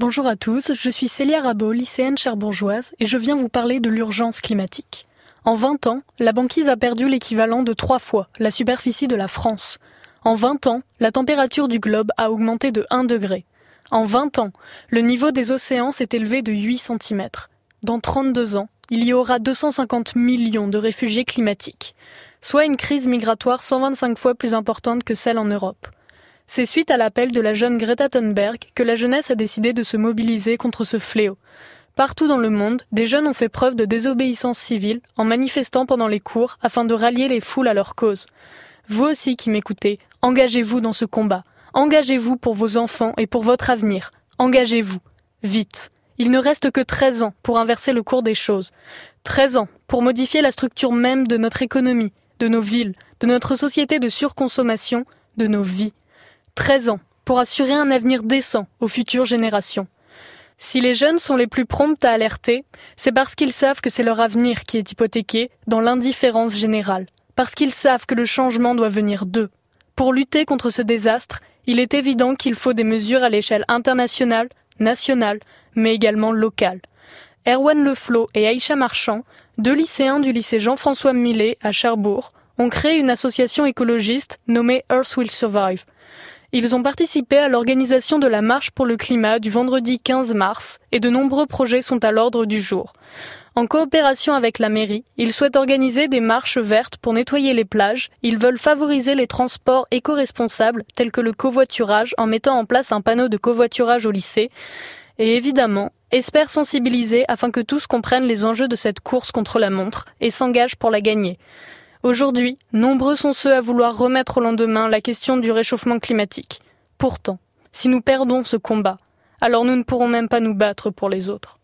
Bonjour à tous, je suis Célia Rabot, lycéenne cherbourgeoise, et je viens vous parler de l'urgence climatique. En 20 ans, la banquise a perdu l'équivalent de trois fois la superficie de la France. En 20 ans, la température du globe a augmenté de 1 degré. En 20 ans, le niveau des océans s'est élevé de 8 cm. Dans 32 ans, il y aura 250 millions de réfugiés climatiques, soit une crise migratoire 125 fois plus importante que celle en Europe. C'est suite à l'appel de la jeune Greta Thunberg que la jeunesse a décidé de se mobiliser contre ce fléau. Partout dans le monde, des jeunes ont fait preuve de désobéissance civile en manifestant pendant les cours afin de rallier les foules à leur cause. Vous aussi qui m'écoutez, engagez-vous dans ce combat. Engagez-vous pour vos enfants et pour votre avenir. Engagez-vous. Vite. Il ne reste que 13 ans pour inverser le cours des choses. 13 ans pour modifier la structure même de notre économie, de nos villes, de notre société de surconsommation, de nos vies. 13 ans, pour assurer un avenir décent aux futures générations. Si les jeunes sont les plus promptes à alerter, c'est parce qu'ils savent que c'est leur avenir qui est hypothéqué dans l'indifférence générale, parce qu'ils savent que le changement doit venir d'eux. Pour lutter contre ce désastre, il est évident qu'il faut des mesures à l'échelle internationale, nationale, mais également locale. Erwan Leflot et Aïcha Marchand, deux lycéens du lycée Jean-François Millet à Cherbourg, ont créé une association écologiste nommée Earth Will Survive. Ils ont participé à l'organisation de la marche pour le climat du vendredi 15 mars et de nombreux projets sont à l'ordre du jour. En coopération avec la mairie, ils souhaitent organiser des marches vertes pour nettoyer les plages, ils veulent favoriser les transports éco-responsables tels que le covoiturage en mettant en place un panneau de covoiturage au lycée et évidemment espèrent sensibiliser afin que tous comprennent les enjeux de cette course contre la montre et s'engagent pour la gagner. Aujourd'hui, nombreux sont ceux à vouloir remettre au lendemain la question du réchauffement climatique. Pourtant, si nous perdons ce combat, alors nous ne pourrons même pas nous battre pour les autres.